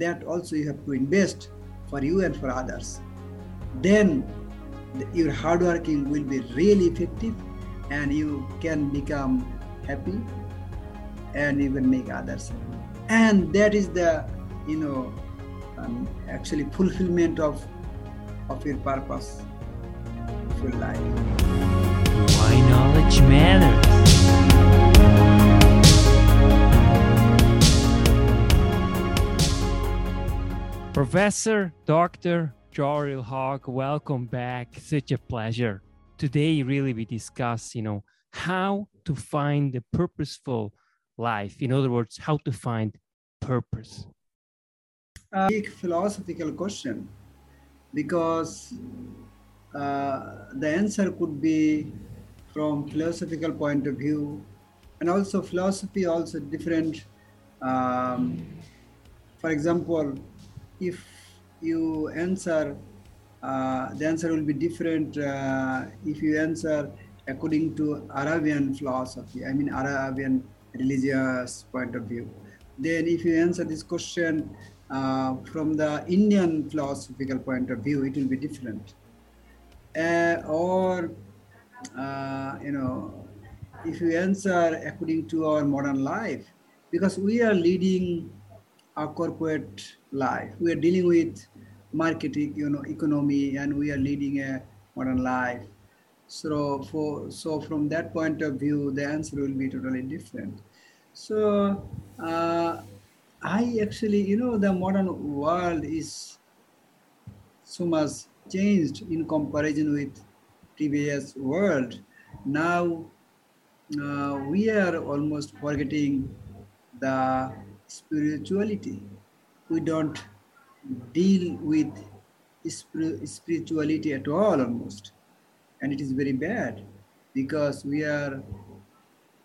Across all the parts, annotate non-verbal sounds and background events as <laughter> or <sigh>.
that also you have to invest for you and for others. Then your hard working will be really effective and you can become happy and even make others happy. And that is the, you know, um, actually fulfillment of of your purpose of your life. Why knowledge matters. Professor Dr. Joril Hawk, welcome back. Such a pleasure. Today, really, we discuss, you know, how to find a purposeful life. In other words, how to find purpose. A big philosophical question because uh, the answer could be from philosophical point of view and also philosophy also different um, for example if you answer uh, the answer will be different uh, if you answer according to arabian philosophy i mean arabian religious point of view. Then if you answer this question uh, from the indian philosophical point of view it will be different. Uh, or uh, you know if you answer according to our modern life because we are leading a corporate life we are dealing with marketing you know economy and we are leading a modern life. So for so from that point of view the answer will be totally different. So uh, i actually you know the modern world is so much changed in comparison with previous world. Now uh, we are almost forgetting the spirituality we don't deal with spirituality at all almost. And it is very bad because we are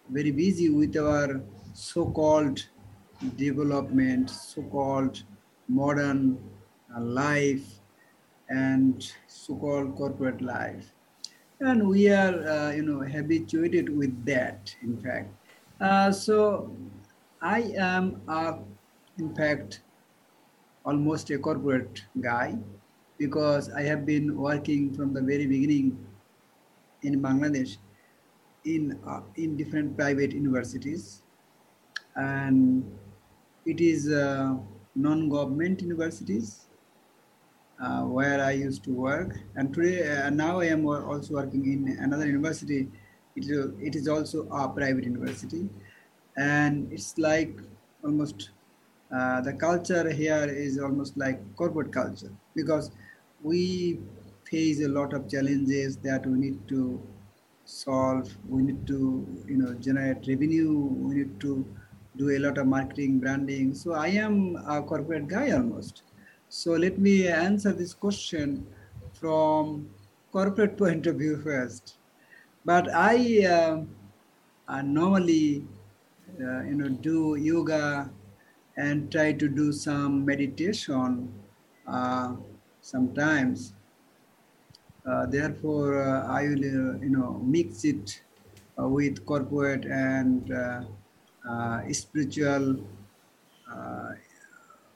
very busy with our so-called development so-called modern life and so-called corporate life. And we are uh, you know habituated with that in fact. Uh, so i am uh, in fact almost a corporate guy because i have been working from the very beginning in bangladesh in uh, in different private universities and it is uh, non-government universities uh, where I used to work. And today, uh, now I am also working in another university. It is, it is also a private university. And it's like almost uh, the culture here is almost like corporate culture because we face a lot of challenges that we need to solve. We need to, you know, generate revenue. We need to do a lot of marketing, branding. So I am a corporate guy almost so let me answer this question from corporate <laughs> point of view first. But I, uh, normally, uh, you know, do yoga and try to do some meditation uh, sometimes. Uh, therefore, uh, I will, uh, you know, mix it with corporate and spiritual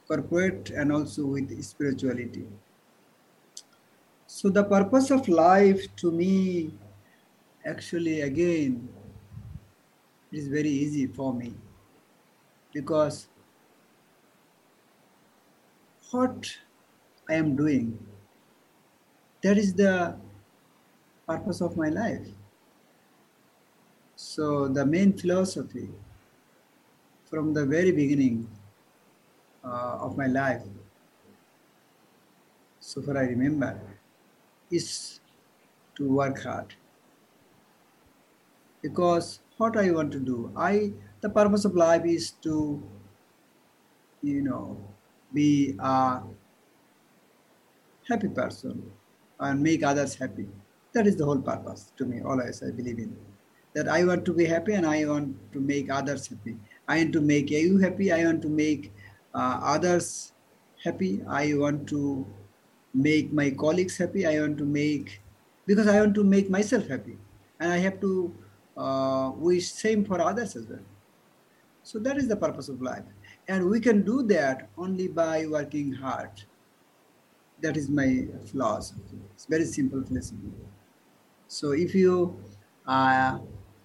corporate and also with spirituality. So, the purpose of life to me, actually, again, is very easy for me because what I am doing, that is the purpose of my life. So, the main philosophy from the very beginning uh, of my life, so far I remember, is to work hard. Because what I want to do, I the purpose of life is to, you know, be a happy person and make others happy. That is the whole purpose to me, always I believe in. That I want to be happy and I want to make others happy. I want to make you happy, I want to make uh, others happy. I want to make my colleagues happy. I want to make, because I want to make myself happy. And I have to uh, wish same for others as well. So that is the purpose of life. And we can do that only by working hard. That is my philosophy. It's very simple philosophy. So if you uh,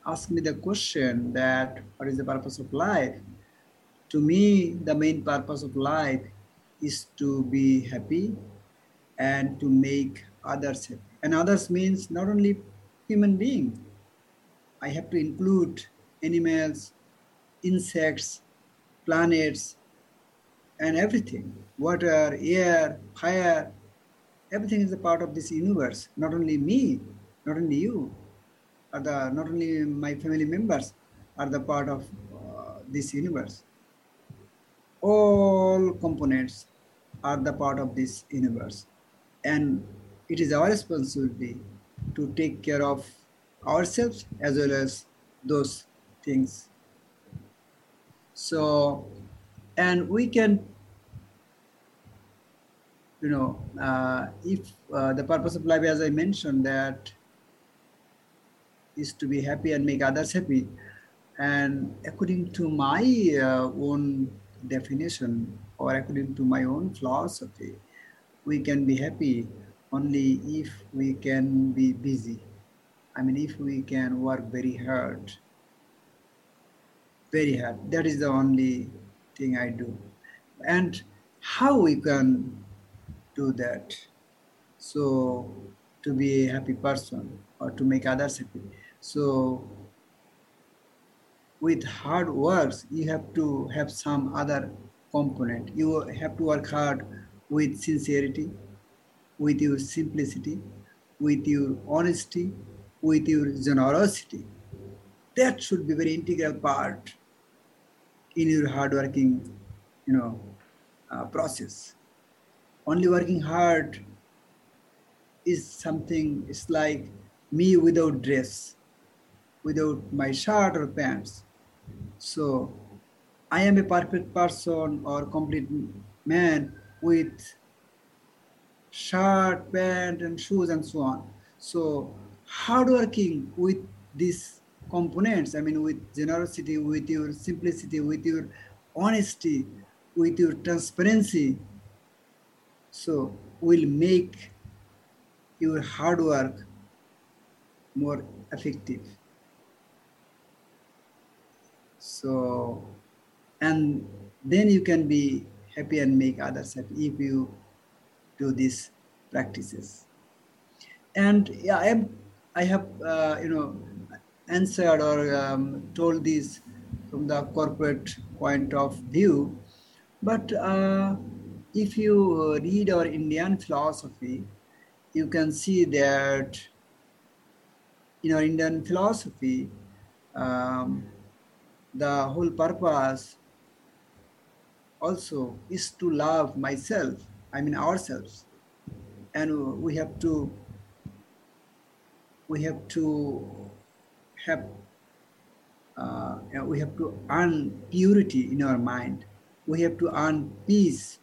ask me the question that what is the purpose of life, to me the main purpose of life is to be happy and to make others happy. And others means not only human being. I have to include animals, insects, planets, and everything. Water, air, fire, everything is a part of this universe. Not only me, not only you, or the not only my family members are the part of uh, this universe. All components are the part of this universe, and it is our responsibility to take care of ourselves as well as those things. So, and we can, you know, uh, if uh, the purpose of life, as I mentioned, that is to be happy and make others happy. And according to my uh, own definition or according to my own philosophy, we can be happy only if we can be busy. I mean, if we can work very hard, very hard. That is the only thing I do. And how we can do that? So, to be a happy person or to make others happy. So, with hard works, you have to have some other component. You have to work hard with sincerity, with your simplicity, with your honesty, with your generosity. That should be very integral part in your hardworking, you know, uh, process. Only working hard is something. It's like me without dress, without my shirt or pants. So I am a perfect person or complete man with shirt, pant, and shoes, and so on. So, hardworking with these components, I mean, with generosity, with your simplicity, with your honesty, with your transparency, so will make your hard work more effective. So, and then you can be happy and make others happy if you do these practices. And yeah, I am, I have, uh, you know, answered or um, told this from the corporate point of view. But uh, if you read our Indian philosophy, you can see that in our Indian philosophy, um, the whole purpose also is to love myself, I mean ourselves. And we have to we have to have uh, we have to earn purity in our mind. We have to earn peace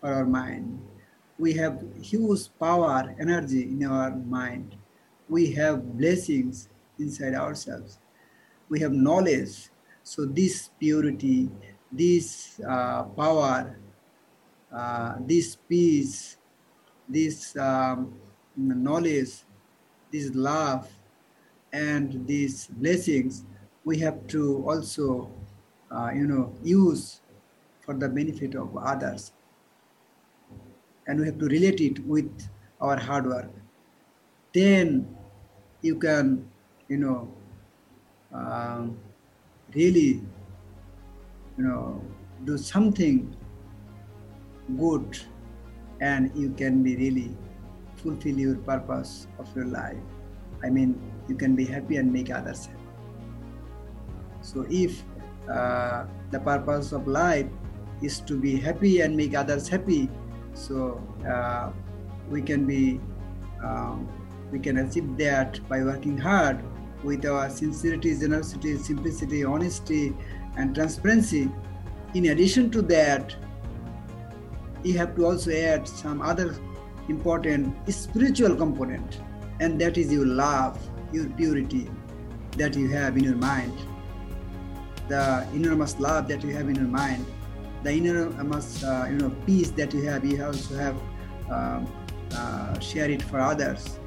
for our mind. We have huge power, energy in our mind. We have blessings inside ourselves. We have knowledge. So this purity, this uh, power, uh, this peace, this um, knowledge, this love, and these blessings we have to also, uh, you know, use for the benefit of others. And we have to relate it with our hard work. Then you can, you know, um, really, you know, do something good and you can be really fulfill your purpose of your life. I mean, you can be happy and make others happy. So, if uh, the purpose of life is to be happy and make others happy, so uh, we can be um, we can achieve that by working hard with our sincerity, generosity, simplicity, honesty, and transparency. In addition to that, you have to also add some other important spiritual component, and that is your love, your purity that you have in your mind, the enormous love that you have in your mind, the enormous uh, you know peace that you have you also have um, uh, share it for others.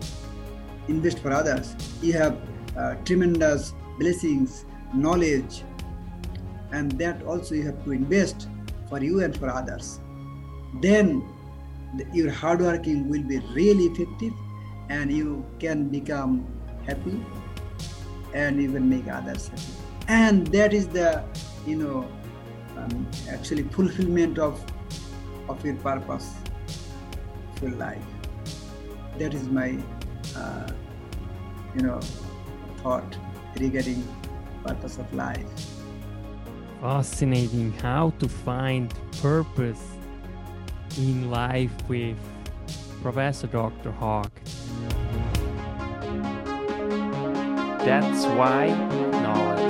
Invest for others. You have uh, tremendous blessings knowledge. And that also you have to invest for you and for others. Then the, your hard working will be really effective and you can become happy and even make others happy and that is the you know um, actually fulfillment of of your purpose of your life that is my uh, you know thought regarding purpose of life fascinating how to find purpose in life with Professor Dr. Haag. That's why knowledge